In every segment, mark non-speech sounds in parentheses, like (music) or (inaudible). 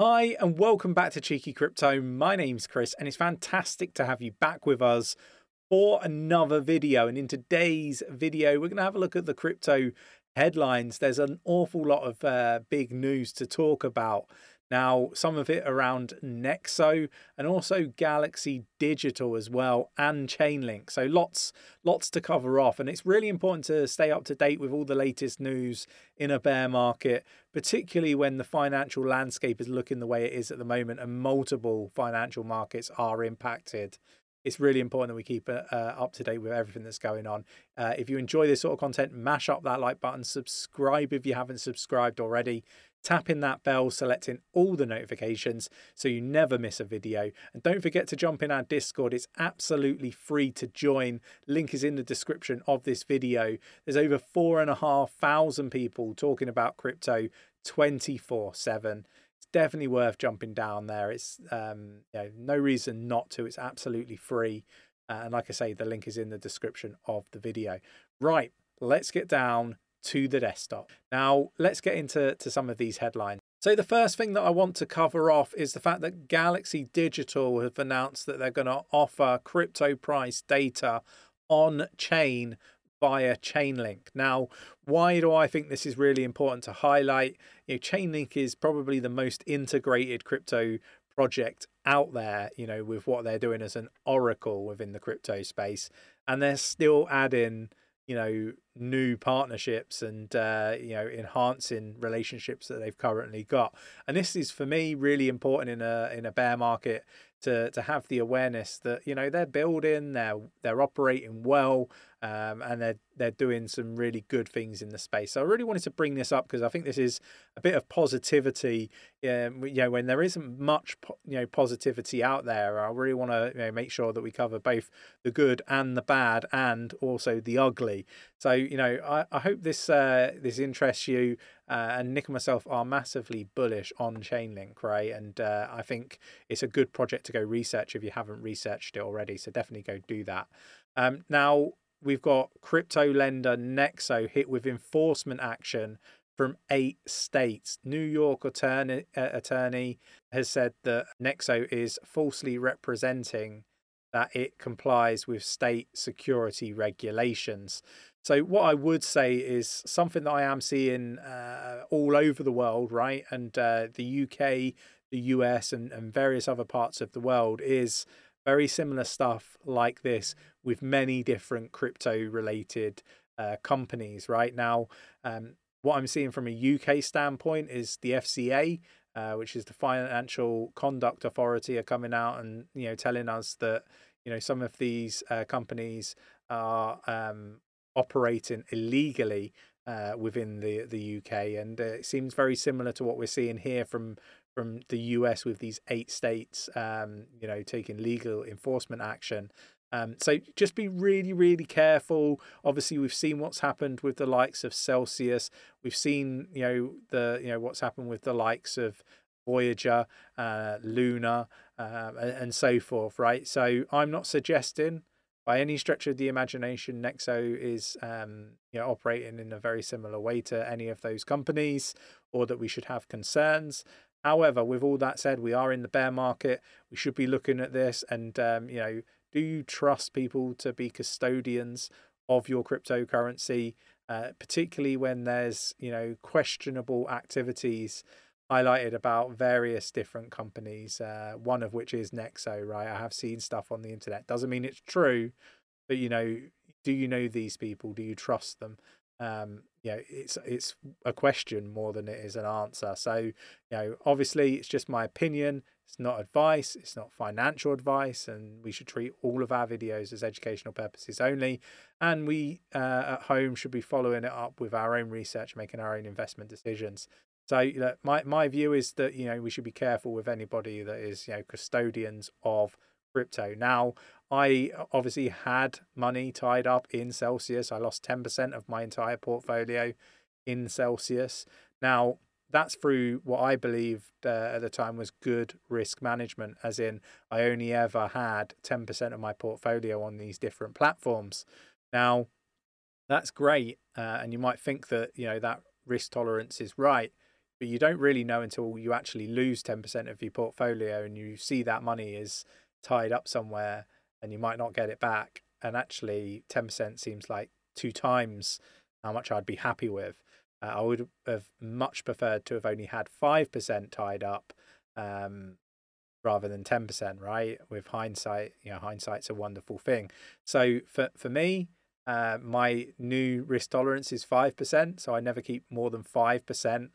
Hi, and welcome back to Cheeky Crypto. My name's Chris, and it's fantastic to have you back with us for another video. And in today's video, we're going to have a look at the crypto headlines. There's an awful lot of uh, big news to talk about. Now, some of it around Nexo and also Galaxy Digital as well and Chainlink. So lots lots to cover off and it's really important to stay up to date with all the latest news in a bear market, particularly when the financial landscape is looking the way it is at the moment and multiple financial markets are impacted it's really important that we keep uh, uh, up to date with everything that's going on. Uh, if you enjoy this sort of content, mash up that like button, subscribe if you haven't subscribed already tapping that bell, selecting all the notifications so you never miss a video. And don't forget to jump in our Discord. It's absolutely free to join. Link is in the description of this video. There's over four and a half thousand people talking about crypto 24 7 It's definitely worth jumping down there. It's um, you know, no reason not to. It's absolutely free. Uh, and like I say, the link is in the description of the video. Right, let's get down to the desktop. Now, let's get into to some of these headlines. So, the first thing that I want to cover off is the fact that Galaxy Digital have announced that they're going to offer crypto price data on chain via Chainlink. Now, why do I think this is really important to highlight? You know, Chainlink is probably the most integrated crypto project out there, you know, with what they're doing as an oracle within the crypto space. And they're still adding you know new partnerships and uh, you know enhancing relationships that they've currently got. And this is for me really important in a in a bear market to to have the awareness that you know they're building they're they're operating well um, and they're they're doing some really good things in the space. So I really wanted to bring this up because I think this is a bit of positivity. Um, you know, when there isn't much you know positivity out there, I really want to you know, make sure that we cover both the good and the bad, and also the ugly. So you know, I, I hope this uh, this interests you. Uh, and Nick and myself are massively bullish on Chainlink, right? And uh, I think it's a good project to go research if you haven't researched it already. So definitely go do that. Um, now, we've got crypto lender Nexo hit with enforcement action from eight states. New York attorney, uh, attorney has said that Nexo is falsely representing that it complies with state security regulations. So, what I would say is something that I am seeing uh, all over the world, right? And uh, the UK, the US, and, and various other parts of the world is very similar stuff like this with many different crypto related uh, companies right now. Um, what I'm seeing from a UK standpoint is the FCA, uh, which is the Financial Conduct Authority, are coming out and you know telling us that you know some of these uh, companies are um, operating illegally uh, within the the UK, and uh, it seems very similar to what we're seeing here from from the US with these eight states, um, you know, taking legal enforcement action. Um, so just be really, really careful. Obviously, we've seen what's happened with the likes of Celsius. We've seen, you know, the you know what's happened with the likes of Voyager, uh, Luna, uh, and, and so forth. Right. So I'm not suggesting by any stretch of the imagination, Nexo is um, you know operating in a very similar way to any of those companies, or that we should have concerns. However, with all that said, we are in the bear market. We should be looking at this and um, you know do you trust people to be custodians of your cryptocurrency, uh, particularly when there's you know questionable activities highlighted about various different companies, uh, one of which is Nexo, right? I have seen stuff on the internet. Doesn't mean it's true, but you know, do you know these people? Do you trust them? um, you know, it's it's a question more than it is an answer. So, you know, obviously, it's just my opinion. It's not advice. It's not financial advice, and we should treat all of our videos as educational purposes only. And we uh, at home should be following it up with our own research, making our own investment decisions. So, you know, my my view is that you know we should be careful with anybody that is you know custodians of crypto. Now, I obviously had money tied up in Celsius. I lost 10% of my entire portfolio in Celsius. Now, that's through what I believed uh, at the time was good risk management, as in I only ever had 10% of my portfolio on these different platforms. Now, that's great. Uh, and you might think that, you know, that risk tolerance is right. But you don't really know until you actually lose 10% of your portfolio and you see that money is tied up somewhere and you might not get it back. And actually, 10% seems like two times how much I'd be happy with. Uh, I would have much preferred to have only had 5% tied up um, rather than 10%, right? With hindsight, you know, hindsight's a wonderful thing. So for, for me, uh, my new risk tolerance is 5%. So I never keep more than 5%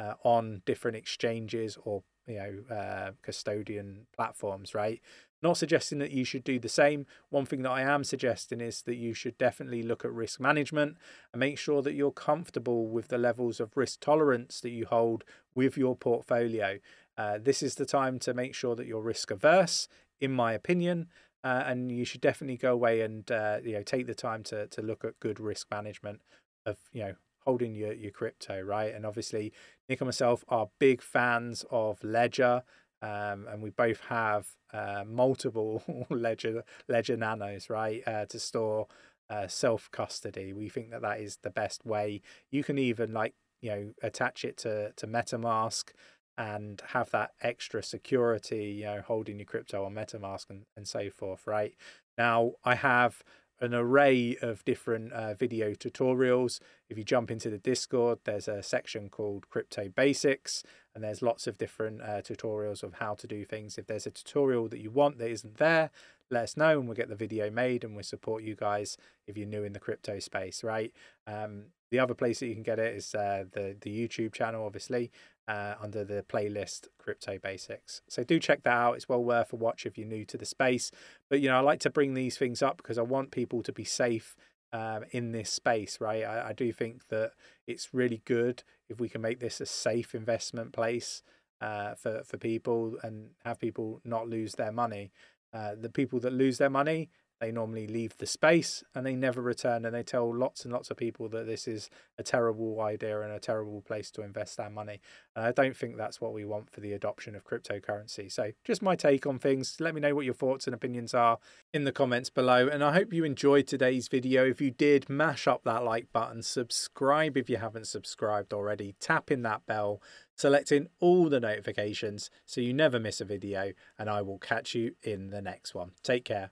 uh, on different exchanges or, you know, uh, custodian platforms, right? Not suggesting that you should do the same. One thing that I am suggesting is that you should definitely look at risk management and make sure that you're comfortable with the levels of risk tolerance that you hold with your portfolio. Uh, this is the time to make sure that you're risk averse, in my opinion, uh, and you should definitely go away and uh, you know take the time to to look at good risk management of you know holding your your crypto right. And obviously, Nick and myself are big fans of Ledger. Um, and we both have uh, multiple (laughs) ledger ledger nanos right uh, to store uh, self custody we think that that is the best way you can even like you know attach it to to metamask and have that extra security, you know, holding your crypto on MetaMask and, and so forth, right? Now, I have an array of different uh, video tutorials. If you jump into the Discord, there's a section called Crypto Basics, and there's lots of different uh, tutorials of how to do things. If there's a tutorial that you want that isn't there, let us know and we'll get the video made and we'll support you guys if you're new in the crypto space, right? Um, the other place that you can get it is uh, the the YouTube channel, obviously, uh, under the playlist Crypto Basics. So do check that out. It's well worth a watch if you're new to the space. But you know, I like to bring these things up because I want people to be safe um, in this space, right? I, I do think that it's really good if we can make this a safe investment place uh, for for people and have people not lose their money. Uh, the people that lose their money, they normally leave the space and they never return and they tell lots and lots of people that this is a terrible idea and a terrible place to invest our money. And i don't think that's what we want for the adoption of cryptocurrency. So just my take on things. Let me know what your thoughts and opinions are in the comments below and i hope you enjoyed today's video. If you did mash up that like button subscribe if you haven't subscribed already tap in that bell selecting all the notifications so you never miss a video and i will catch you in the next one. Take care